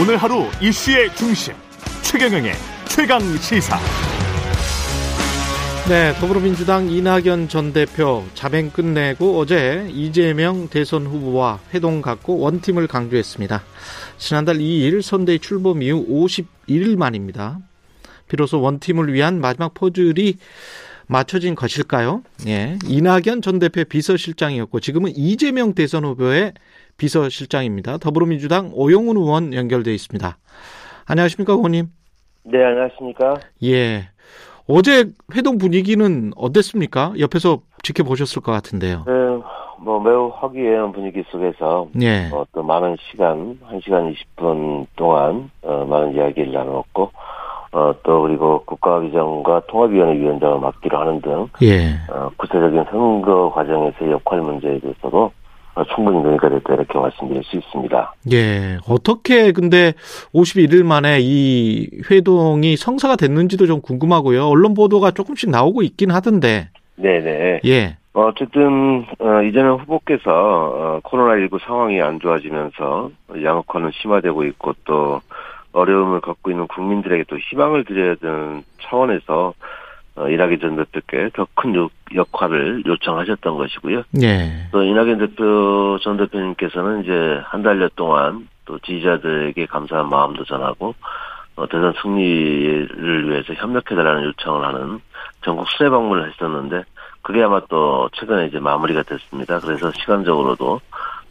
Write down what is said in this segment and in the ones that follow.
오늘 하루 이슈의 중심 최경영의 최강 시사. 네, 더불어민주당 이낙연 전 대표 잠행 끝내고 어제 이재명 대선 후보와 회동 갖고 원팀을 강조했습니다. 지난달 2일 선대위 출범 이후 51일 만입니다. 비로소 원팀을 위한 마지막 퍼즐이 맞춰진 것일까요? 예. 이낙연 전 대표 비서실장이었고 지금은 이재명 대선 후보의 비서실장입니다. 더불어민주당 오영훈 의원 연결돼 있습니다. 안녕하십니까, 의원님? 네, 안녕하십니까? 예. 어제 회동 분위기는 어땠습니까? 옆에서 지켜보셨을 것 같은데요. 네, 뭐 매우 화기애애한 분위기 속에서 예. 어, 또 많은 시간, 1시간 20분 동안 어, 많은 이야기를 나눴고 어, 또 그리고 국가비전과 통합위원회 위원장을 맡기로 하는 등 예. 어, 구체적인 선거 과정에서의 역할 문제에 대해서도 어, 충분히 논의가 됐다 이렇게 말씀드릴 수 있습니다. 예. 어떻게 근데 51일 만에 이 회동이 성사가 됐는지도 좀 궁금하고요. 언론 보도가 조금씩 나오고 있긴 하던데. 네네. 예. 어쨌든 어, 이재명 후보께서 어, 코로나19 상황이 안 좋아지면서 양극화는 심화되고 있고 또 어려움을 겪고 있는 국민들에게 또 희망을 드려야 되는 차원에서 어, 이낙연 전 대표께 더 큰 역할을 요청하셨던 것이고요. 예. 또 이낙연 대표 전 대표님께서는 이제 한 달여 동안 또 지지자들에게 감사한 마음도 전하고 어, 대선 승리를 위해서 협력해달라는 요청을 하는 전국 수해 방문을 했었는데 그게 아마 또 최근에 이제 마무리가 됐습니다. 그래서 시간적으로도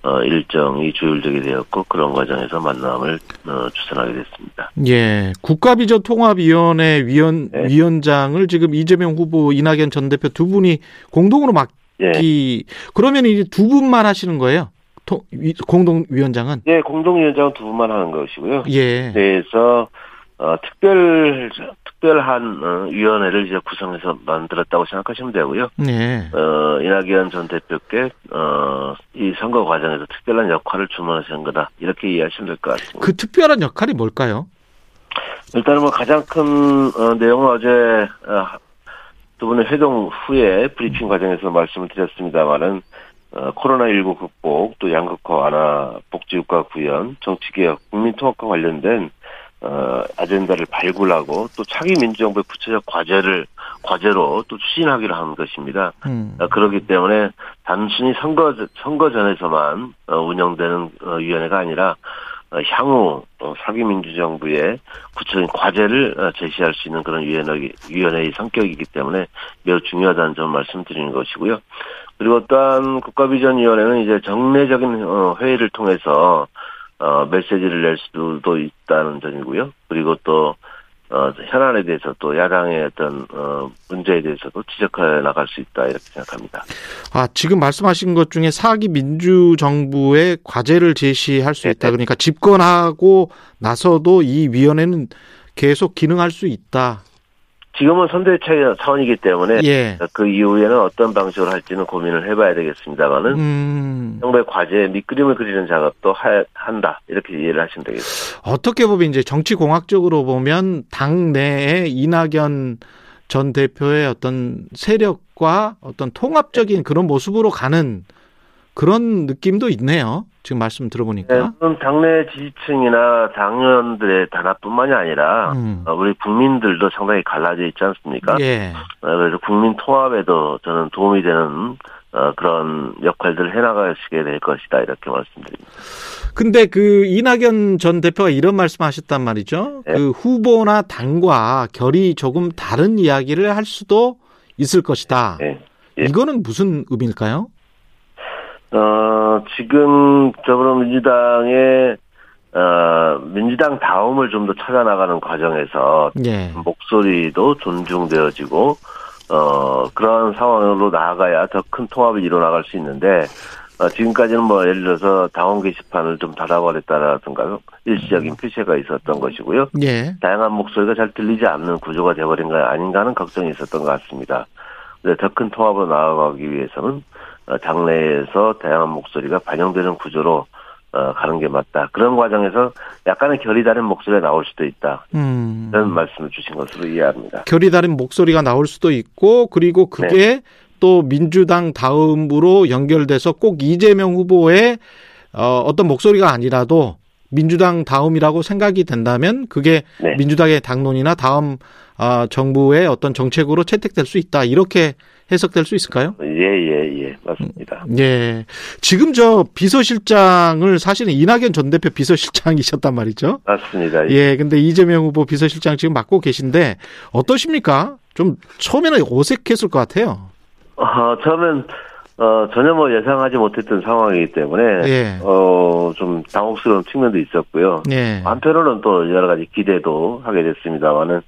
어, 일정이 조율되게 되었고 그런 과정에서 만남을 어, 추천하게 됐습니다. 예. 국가비전 통합위원회 위원 네. 위원장을 지금 이재명 후보, 이낙연 전 대표 두 분이 공동으로 예. 맡기 그러면 이제 두 분만 하시는 거예요? 통, 위- 공동위원장은? 네, 공동위원장은 두 분만 하는 것이고요. 예. 그래서 어, 특별 특별한 어, 위원회를 이제 구성해서 만들었다고 생각하시면 되고요. 네. 어, 이낙연 전 대표께 어, 이 선거 과정에서 특별한 역할을 주문하시는 거다 이렇게 이해하시면 될 것 같습니다. 그 특별한 역할이 뭘까요? 일단은 뭐 가장 큰 어, 내용은 어제 어, 두 분의 회동 후에 브리핑 과정에서 말씀을 드렸습니다만은 어, 코로나19 극복, 또 양극화 완화, 복지국가 구현, 정치개혁, 국민통합과 관련된 어, 아젠다를 발굴하고 또 차기 민주정부의 구체적 과제를 과제로 또 추진하기로 한 것입니다. 음. 어, 그렇기 때문에 단순히 선거 선거 전에서만 어, 운영되는 어, 위원회가 아니라 어, 향후 어, 사기 민주정부의 구체적인 과제를 어, 제시할 수 있는 그런 위원회 위원회의 성격이기 때문에 매우 중요하다는 점 말씀드리는 것이고요. 그리고 또한 국가비전위원회는 이제 정례적인 어, 회의를 통해서 어, 메시지를 낼 수도 있다는 점이고요. 그리고 또 어, 현안에 대해서 또 야당의 어떤 어, 문제에 대해서도 지적해 나갈 수 있다 이렇게 생각합니다. 아, 지금 말씀하신 것 중에 사기 민주 정부의 과제를 제시할 수 있다. 네, 네. 그러니까 집권하고 나서도 이 위원회는 계속 기능할 수 있다. 지금은 선대 차원이기 때문에 예. 그 이후에는 어떤 방식으로 할지는 고민을 해봐야 되겠습니다만은 음, 정부의 과제에 밑그림을 그리는 작업도 하- 한다 이렇게 이해를 하시면 되겠습니다. 어떻게 보면 이제 정치공학적으로 보면 당 내에 이낙연 전 대표의 어떤 세력과 어떤 통합적인 그런 모습으로 가는 그런 느낌도 있네요. 지금 말씀 네, 들어보니까. 물론 당내 지지층이나 당원들의 단합뿐만이 아니라 음. 어, 우리 국민들도 상당히 갈라져 있지 않습니까? 예. 어, 그래서 국민 통합에도 저는 도움이 되는 어, 그런 역할들을 해나가시게 될 것이다 이렇게 말씀드립니다. 근데 그 이낙연 전 대표가 이런 말씀하셨단 말이죠. 네. 그 후보나 당과 결이 조금 다른 이야기를 할 수도 있을 것이다. 예. 예. 이거는 무슨 의미일까요? 어, 지금 더불어민주당의 어, 민주당 다움을 좀 더 찾아나가는 과정에서 예. 목소리도 존중되어지고 어, 그런 상황으로 나아가야 더 큰 통합을 이뤄나갈 수 있는데 어, 지금까지는 뭐 예를 들어서 당원 게시판을 좀 닫아버렸다라든가 일시적인 피해가 있었던 것이고요. 예. 다양한 목소리가 잘 들리지 않는 구조가 돼버린 거 아닌가 하는 걱정이 있었던 것 같습니다. 더큰 통합으로 나아가기 위해서는 어, 당내에서 다양한 목소리가 반영되는 구조로 어, 가는 게 맞다. 그런 과정에서 약간의 결이 다른 목소리가 나올 수도 있다. 음. 이런 말씀을 주신 것으로 이해합니다. 결이 다른 목소리가 나올 수도 있고 그리고 그게 네. 또 민주당 다음으로 연결돼서 꼭 이재명 후보의 어, 어떤 목소리가 아니라도 민주당 다음이라고 생각이 된다면 그게 네. 민주당의 당론이나 다음 아, 정부의 어떤 정책으로 채택될 수 있다. 이렇게 해석될 수 있을까요? 예, 예, 예. 맞습니다. 예. 지금 저 비서실장을 사실은 이낙연 전 대표 비서실장이셨단 말이죠. 맞습니다. 예. 근데 이재명 후보 비서실장 지금 맡고 계신데 어떠십니까? 좀 처음에는 어색했을 것 같아요. 어, 처음엔 어, 전혀 뭐 예상하지 못했던 상황이기 때문에 예. 어, 좀 당혹스러운 측면도 있었고요. 예. 한편으로는 또 여러 가지 기대도 하게 됐습니다만은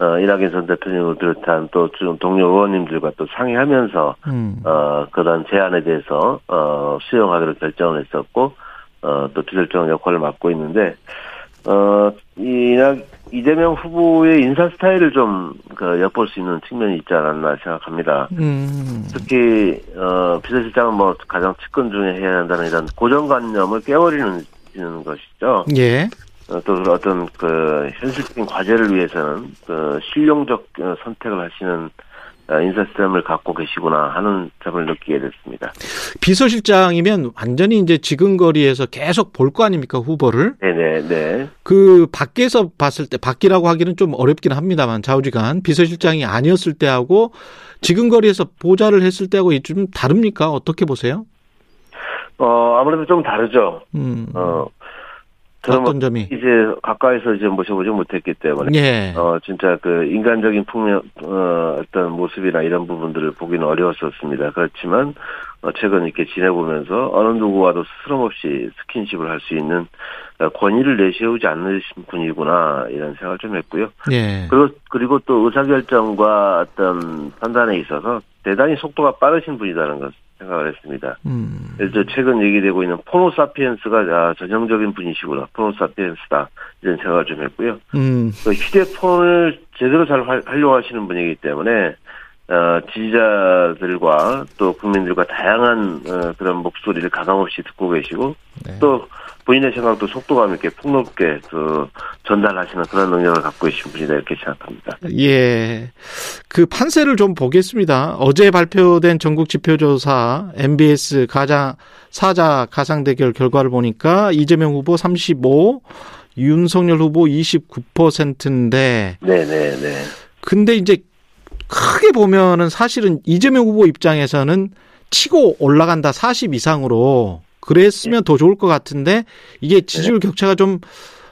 어, 이낙연 전 대표님을 비롯한 또좀 동료 의원님들과 또 상의하면서 음. 어, 그런 제안에 대해서 어, 수용하기로 결정을 했었고 어, 또 비결정 역할을 맡고 있는데 어, 이낙 이재명 후보의 인사 스타일을 좀 그, 엿볼 수 있는 측면이 있지 않았나 생각합니다. 음. 특히 어, 비서실장은 뭐 가장 측근 중에 해야 한다는 이런 고정관념을 깨버리는 것이죠. 예. 어, 또 어떤 그 현실적인 과제를 위해서는 그 실용적 어, 선택을 하시는 어, 인사 시스템을 갖고 계시구나 하는 점을 느끼게 됐습니다. 비서실장이면 완전히 이제 지근거리에서 계속 볼 거 아닙니까 후보를 네네 네. 그 밖에서 봤을 때 밖이라고 하기는 좀 어렵긴 합니다만 좌우지간 비서실장이 아니었을 때하고 지근거리에서 보좌를 했을 때하고 좀 다릅니까 어떻게 보세요? 어 아무래도 좀 다르죠. 음. 어 어떤 점이 이제 가까이서 이제 모셔보지 못했기 때문에 예. 어 진짜 그 인간적인 풍면 어 어떤 모습이나 이런 부분들을 보기는 어려웠었습니다. 그렇지만 어 최근 이렇게 지내보면서 어느 누구와도 스스럼 없이 스킨십을 할 수 있는 어, 권위를 내세우지 않으신 분이구나 이런 생각을 좀 했고요. 예. 그리고 그리고 또 의사결정과 어떤 판단에 있어서 대단히 속도가 빠르신 분이라는 것 생각을 했습니다. 음. 그래서 최근 얘기되고 있는 포노사피엔스가 아, 전형적인 분이시구나. 포노사피엔스다. 이런 생각을 좀 했고요. 음. 그 휴대폰을 제대로 잘 활- 활용하시는 분이기 때문에 어, 지지자들과 또 국민들과 다양한 어, 그런 목소리를 가감없이 듣고 계시고 네. 또 본인의 생각도 속도감 있게 폭넓게 그 전달하시는 그런 능력을 갖고 계신 분이다 이렇게 생각합니다. 예. 그 판세를 좀 보겠습니다. 어제 발표된 전국 지표조사 MBS 가장 사자 가상 대결 결과를 보니까 이재명 후보 35, 윤석열 후보 29%인데 네 네 네. 근데 이제 크게 보면은 사실은 이재명 후보 입장에서는 치고 올라간다 40 이상으로 그랬으면 더 좋을 것 같은데 이게 지지율 격차가 좀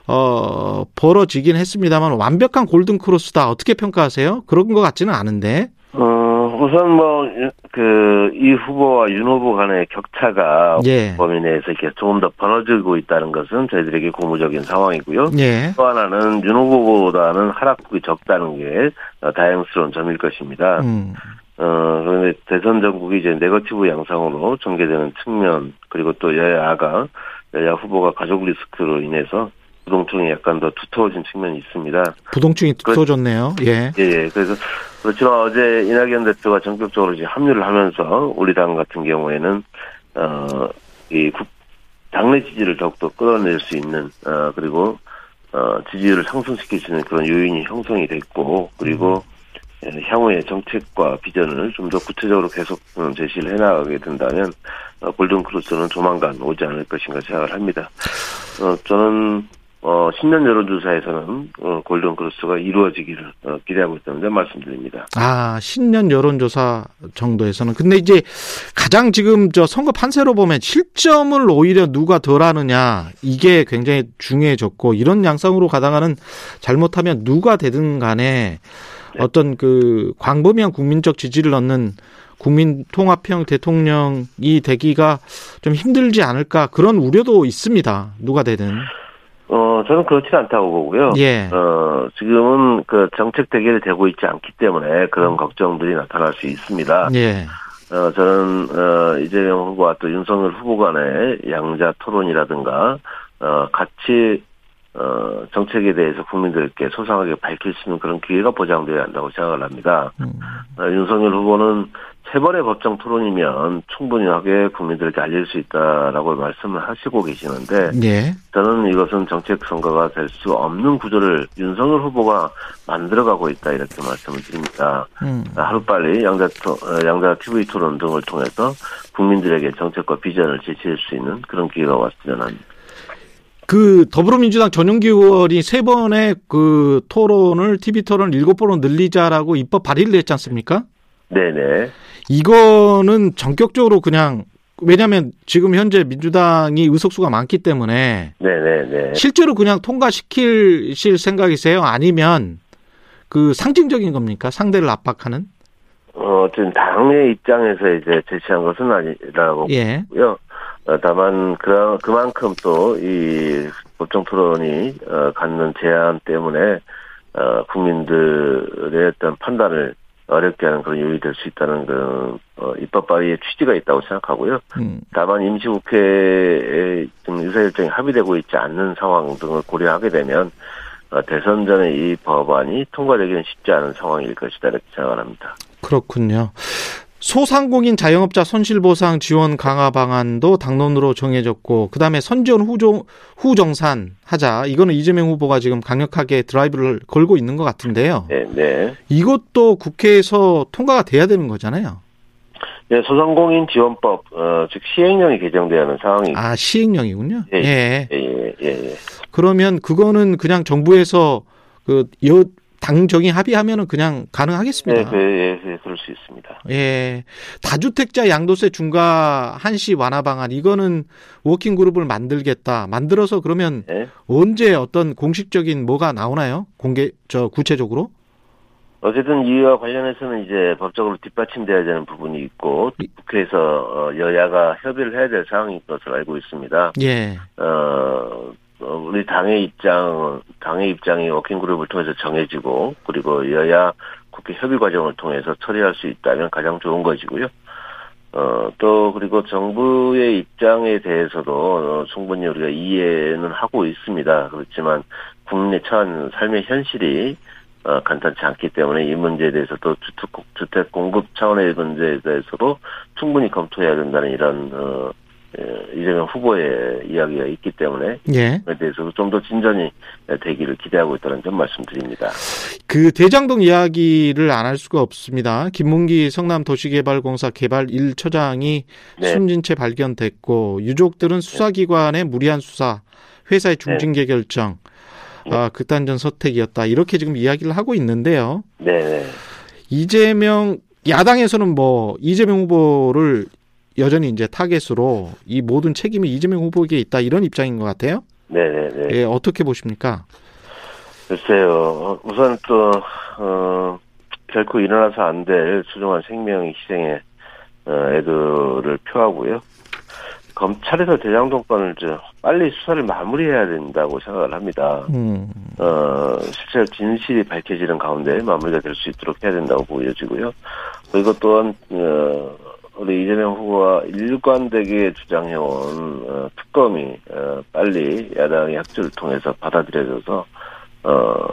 어, 벌어지긴 했습니다만 완벽한 골든 크로스다 어떻게 평가하세요? 그런 것 같지는 않은데. 어, 우선 뭐, 그, 이 후보와 윤 후보 간의 격차가 예. 범위 내에서 이렇게 조금 더 벌어지고 있다는 것은 저희들에게 고무적인 상황이고요. 예. 또 하나는 윤 후보보다는 하락폭이 적다는 게 어, 다행스러운 점일 것입니다. 음. 어, 그런데 대선 전국이 이제 네거티브 양상으로 전개되는 측면, 그리고 또 여야가, 여야 후보가 가족 리스크로 인해서 부동층이 약간 더 두터워진 측면이 있습니다. 부동층이 그- 터졌네요. 예. 예, 예. 그래서 그렇지만 어제 이낙연 대표가 전격적으로 이제 합류를 하면서 우리 당 같은 경우에는 어이 당내 지지를 더욱더 끌어낼 수 있는 어 그리고 어 지지율을 상승시킬 수 있는 그런 요인이 형성이 됐고 그리고 예, 향후의 정책과 비전을 좀 더 구체적으로 계속 음, 제시를 해나가게 된다면 어, 골든 크로스는 조만간 오지 않을 것인가 생각을 합니다. 어, 저는 어, 신년 여론조사에서는 어, 골든 크로스가 이루어지기를 어, 기대하고 있다는 점 말씀드립니다. 아, 신년 여론조사 정도에서는. 근데 이제 가장 지금 저 선거 판세로 보면 실점을 오히려 누가 덜 하느냐, 이게 굉장히 중요해졌고, 이런 양상으로 가다가는 잘못하면 누가 되든 간에 어떤 그 광범위한 국민적 지지를 얻는 국민 통합형 대통령이 되기가 좀 힘들지 않을까 그런 우려도 있습니다. 누가 되든. 어, 저는 그렇지는 않다고 보고요. 예. 어, 지금은 그 정책 대결이 되고 있지 않기 때문에 그런 걱정들이 나타날 수 있습니다. 예. 어, 저는, 어, 이재명 후보와 또 윤석열 후보 간의 양자 토론이라든가, 어, 같이, 어, 정책에 대해서 국민들께 소상하게 밝힐 수 있는 그런 기회가 보장되어야 한다고 생각을 합니다. 음. 어, 윤석열 후보는 세 번의 법정 토론이면 충분하게 국민들에게 알릴 수 있다라고 말씀을 하시고 계시는데, 예. 저는 이것은 정책 선거가 될 수 없는 구조를 윤석열 후보가 만들어가고 있다 이렇게 말씀을 드립니다. 음. 하루빨리 양자 토, 어, 양자 TV 토론 등을 통해서 국민들에게 정책과 비전을 제시할 수 있는 그런 기회가 왔으면 합니다. 그 더불어민주당 전용기 의원이 세 번의 그 토론을 TV 토론을 일곱 번으로 늘리자라고 입법 발의를 했지 않습니까? 네네. 이거는 전격적으로 그냥 왜냐하면 지금 현재 민주당이 의석수가 많기 때문에 네네네. 실제로 그냥 통과시킬 생각이세요? 아니면 그 상징적인 겁니까? 상대를 압박하는? 어, 어쨌든 당의 입장에서 이제 제시한 것은 아니라고 예. 보고요. 어, 다만 그 그만큼 또 이 법정 토론이 어, 갖는 제한 때문에 어, 국민들의 어떤 판단을 어렵게 하는 그런 요인이 될 수 있다는 그 어, 입법 발의의 취지가 있다고 생각하고요. 음. 다만 임시국회에 지금 의사일정이 합의되고 있지 않는 상황 등을 고려하게 되면 어, 대선 전에 이 법안이 통과되기는 쉽지 않은 상황일 것이다 이렇게 생각을 합니다. 그렇군요. 소상공인 자영업자 손실보상 지원 강화 방안도 당론으로 정해졌고 그다음에 선지원 후종 후정산 하자 이거는 이재명 후보가 지금 강력하게 드라이브를 걸고 있는 것 같은데요. 네, 네. 이것도 국회에서 통과가 돼야 되는 거잖아요. 네, 소상공인 지원법, 어, 즉 시행령이 개정돼야 하는 상황이. 아 시행령이군요. 예. 예. 예, 예, 예, 예. 그러면 그거는 그냥 정부에서 그여 당정이 합의하면은 그냥 가능하겠습니다. 네, 그, 예, 예, 수 있습니다. 예. 다주택자 양도세 중과 한시 완화 방안 이거는 working group을 만들겠다. 만들어서 그러면 네. 언제 어떤 공식적인 뭐가 나오나요? 공개 저 구체적으로? 어쨌든 이와 관련해서는 이제 법적으로 뒷받침돼야 되는 부분이 있고 국회에서 어, 여야가 협의를 해야 될 상황인 것을 알고 있습니다. 예. 어, 어, 우리 당의 입장, 당의 입장이 working group을 통해서 정해지고, 그리고 여야 국회 협의 과정을 통해서 처리할 수 있다면 가장 좋은 것이고요. 어, 또, 그리고 정부의 입장에 대해서도 어, 충분히 우리가 이해는 하고 있습니다. 그렇지만, 국민의 처한 삶의 현실이 어, 간단치 않기 때문에 이 문제에 대해서도 주택, 주택 공급 차원의 문제에 대해서도 충분히 검토해야 된다는 이런, 어, 예, 이재명 후보의 이야기가 있기 때문에 예. 에 대해서도 좀 더 진전이 되기를 기대하고 있다는 점 말씀드립니다. 그 대장동 이야기를 안 할 수가 없습니다. 김문기 성남도시개발공사 개발 1처장이 네. 숨진 채 발견됐고 유족들은 수사기관의 무리한 수사, 회사의 중징계 결정, 네. 아, 극단적 선택이었다. 이렇게 지금 이야기를 하고 있는데요. 네, 이재명 야당에서는 뭐 이재명 후보를 여전히 이제 타겟으로 이 모든 책임이 이재명 후보에게 있다 이런 입장인 것 같아요. 네, 네, 네. 예, 어떻게 보십니까? 글쎄요. 어, 우선 또 어, 결코 일어나서 안 될 소중한 생명 희생에 어, 애도를 표하고요. 검찰에서 대장동 건을 좀 빨리 수사를 마무리해야 된다고 생각을 합니다. 음, 어, 실제 진실이 밝혀지는 가운데 마무리가 될 수 있도록 해야 된다고 보여지고요. 그리고 또한, 어, 우리 이재명 후보가 일관되게 주장해온, 어, 특검이, 어, 빨리 야당의 협조를 통해서 받아들여져서, 어,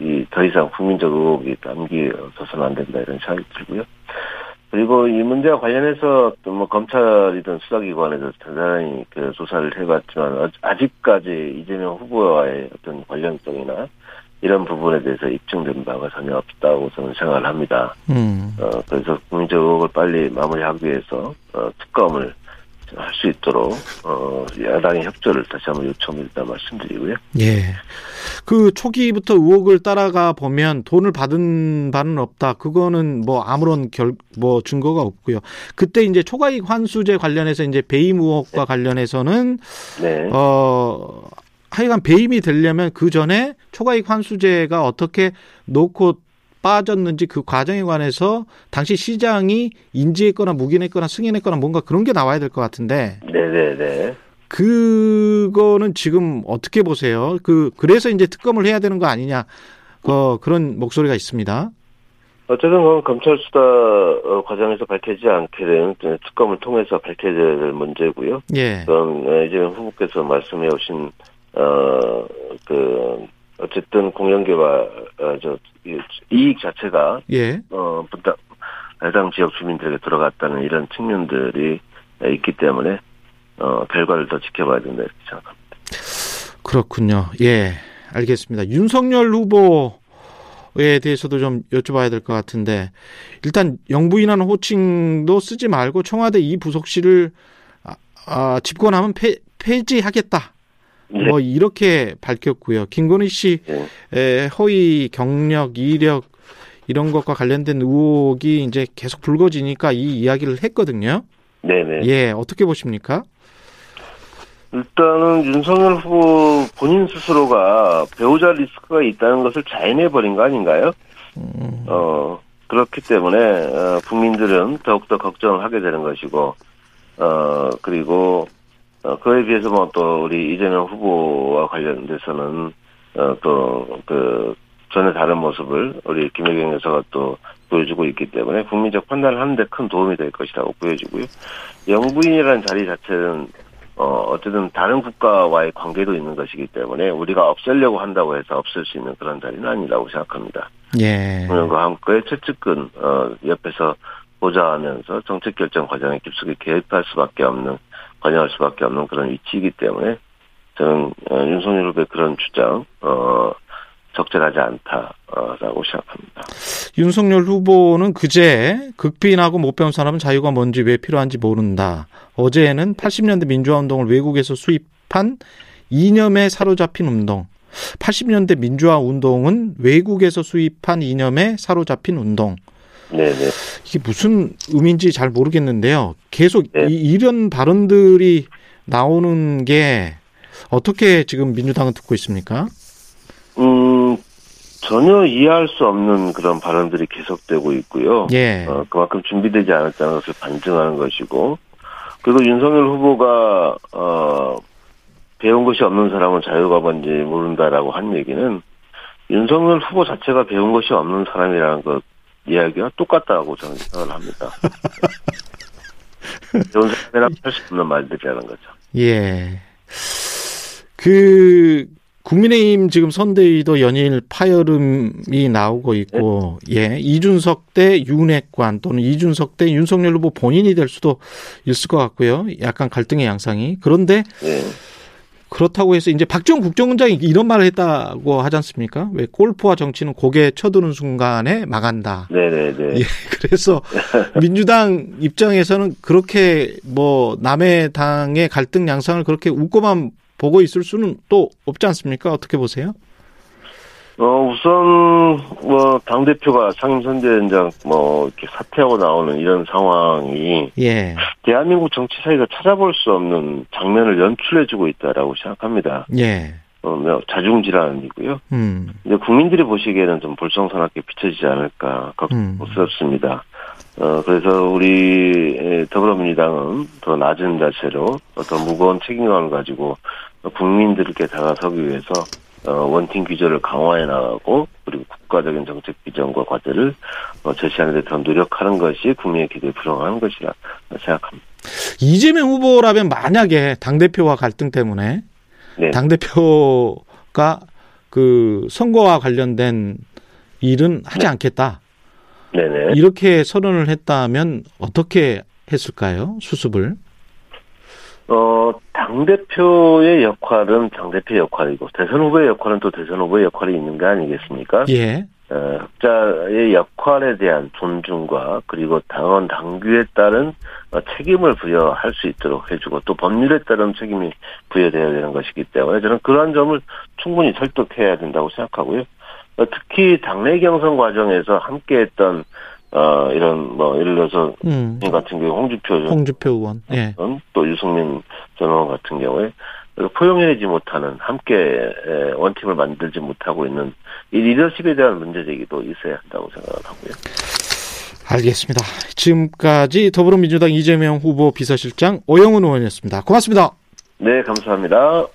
이, 더 이상 국민적 의혹이 남겨져서는 안 된다 이런 생각이 들고요. 그리고 이 문제와 관련해서 또 뭐 검찰이든 수사기관에서 대단히 그 조사를 해봤지만 아- 아직까지 이재명 후보와의 어떤 관련성이나 이런 부분에 대해서 입증된 바가 전혀 없다고 저는 생각을 합니다. 음. 어, 그래서 국민적 의혹을 빨리 마무리하기 위해서 어, 특검을 할 수 있도록 어, 야당의 협조를 다시 한번 요청드린다 말씀드리고요. 예. 그 초기부터 의혹을 따라가 보면 돈을 받은 바는 없다. 그거는 뭐 아무런 결, 뭐 증거가 없고요. 그때 이제 초과이익 환수제 관련해서 이제 배임 의혹과 관련해서는 네. 어, 하여간 배임이 되려면 그 전에 초과이익 환수제가 어떻게 놓고 빠졌는지 그 과정에 관해서 당시 시장이 인지했거나 묵인했거나 승인했거나 뭔가 그런 게 나와야 될 것 같은데 네네네. 그거는 지금 어떻게 보세요? 그 그래서 이제 특검을 해야 되는 거 아니냐? 그 그런 목소리가 있습니다. 어쨌든 그건 검찰 수사 어, 과정에서 밝혀지지 않게 된 특검을 통해서 밝혀져야 될 문제고요. 예. 그럼 어, 이제 후보께서 말씀해 오신 어 그 어쨌든 공영개발 어, 저 이- 이익 자체가 예. 어 분당 해당 지역 주민들에게 들어갔다는 이런 측면들이 있기 때문에 어 결과를 더 지켜봐야 된다 이렇게 생각합니다. 그렇군요. 예. 알겠습니다. 윤석열 후보에 대해서도 좀 여쭤봐야 될 것 같은데 일단 영부인하는 호칭도 쓰지 말고 청와대 이 부속실을 아, 아, 집권하면 폐, 폐지하겠다. 네. 뭐 이렇게 밝혔고요. 김건희 씨의 네. 허위 경력, 이력 이런 것과 관련된 의혹이 이제 계속 불거지니까 이 이야기를 했거든요. 네네. 예, 어떻게 보십니까? 일단은 윤석열 후보 본인 스스로가 배우자 리스크가 있다는 것을 자인해버린 거 아닌가요? 음. 어, 그렇기 때문에, 어, 국민들은 더욱더 걱정을 하게 되는 것이고, 어, 그리고, 어, 그에 비해서 뭐 또 우리 이재명 후보와 관련돼서는, 어, 또, 그, 전혀 다른 모습을 우리 김혜경 여사가 또 보여주고 있기 때문에 국민적 판단을 하는데 큰 도움이 될 것이라고 보여지고요. 영부인이라는 자리 자체는 어, 어쨌든 다른 국가와의 관계도 있는 것이기 때문에 우리가 없애려고 한다고 해서 없앨 수 있는 그런 자리는 아니라고 생각합니다. 예. 그과 함께 최측근, 어, 옆에서 보좌하면서 정책 결정 과정에 깊숙이 개입할 수밖에 없는, 관여할 수밖에 없는 그런 위치이기 때문에 저는 어, 윤석열 후보의 그런 주장, 어, 적절하지 않다라고 생각합니다. 윤석열 후보는 그제 극빈하고 못 배운 사람은 자유가 뭔지 왜 필요한지 모른다. 어제는 80년대 민주화 운동을 외국에서 수입한 이념에 사로잡힌 운동. 80년대 민주화 운동은 외국에서 수입한 이념에 사로잡힌 운동. 네네. 이게 무슨 의미인지 잘 모르겠는데요. 계속 네. 이, 이런 발언들이 나오는 게 어떻게 지금 민주당은 듣고 있습니까? 음, 전혀 이해할 수 없는 그런 발언들이 계속되고 있고요. 예. 어, 그만큼 준비되지 않았다는 것을 반증하는 것이고, 그리고 윤석열 후보가, 어, 배운 것이 없는 사람은 자유가 뭔지 모른다라고 한 얘기는 윤석열 후보 자체가 배운 것이 없는 사람이라는 것 이야기와 똑같다고 저는 생각을 합니다. 배운 사람이라 할수 없는 말들이라는 거죠. 예. 그, 국민의힘 지금 선대위도 연일 파열음이 나오고 있고, 네. 예, 이준석 대 윤핵관 또는 이준석 대 윤석열 후보 본인이 될 수도 있을 것 같고요. 약간 갈등의 양상이. 그런데 네. 그렇다고 해서 이제 박지원 국정원장이 이런 말을 했다고 하지 않습니까? 왜 골프와 정치는 고개 쳐드는 순간에 망한다. 네네네. 예, 그래서 민주당 입장에서는 그렇게 뭐 남의 당의 갈등 양상을 그렇게 웃고만 보고 있을 수는 또 없지 않습니까? 어떻게 보세요? 어, 우선, 뭐, 당대표가 상임선대위원장, 뭐, 이렇게 사퇴하고 나오는 이런 상황이. 예. 대한민국 정치사회가 찾아볼 수 없는 장면을 연출해주고 있다라고 생각합니다. 예. 어, 뭐, 자중질환이고요. 음. 근데 국민들이 보시기에는 좀 볼썽사납게 비춰지지 않을까, 걱정스럽습니다. 음. 어, 그래서 우리 더불어민주당은 더 낮은 자세로 더 무거운 책임감을 가지고 국민들께 다가서기 위해서 어, 원팀 규제를 강화해 나가고 그리고 국가적인 정책 비전과 과제를 어, 제시하는 데 더 노력하는 것이 국민의 기대에 부응하는 것이라 생각합니다. 이재명 후보라면 만약에 당 대표와 갈등 때문에 네. 당 대표가 그 선거와 관련된 일은 하지 네. 않겠다. 네네. 이렇게 선언을 했다면 어떻게 했을까요? 수습을? 어, 당대표의 역할은 당대표 역할이고, 대선 후보의 역할은 또 대선 후보의 역할이 있는 거 아니겠습니까? 예. 어, 각자의 역할에 대한 존중과 그리고 당원 당규에 따른 어, 책임을 부여할 수 있도록 해주고 또 법률에 따른 책임이 부여되어야 되는 것이기 때문에 저는 그러한 점을 충분히 설득해야 된다고 생각하고요. 어, 특히 당내 경선 과정에서 함께했던 어, 이런, 뭐, 예를 들어서, 음. 같은 경우, 홍주표 홍주표 의원, 예. 또 유승민 전 의원 같은 경우에, 포용해내지 못하는, 함께 원팀을 만들지 못하고 있는 이 리더십에 대한 문제제기도 있어야 한다고 생각을 하고요. 알겠습니다. 지금까지 더불어민주당 이재명 후보 비서실장 오영훈 의원이었습니다. 고맙습니다. 네, 감사합니다.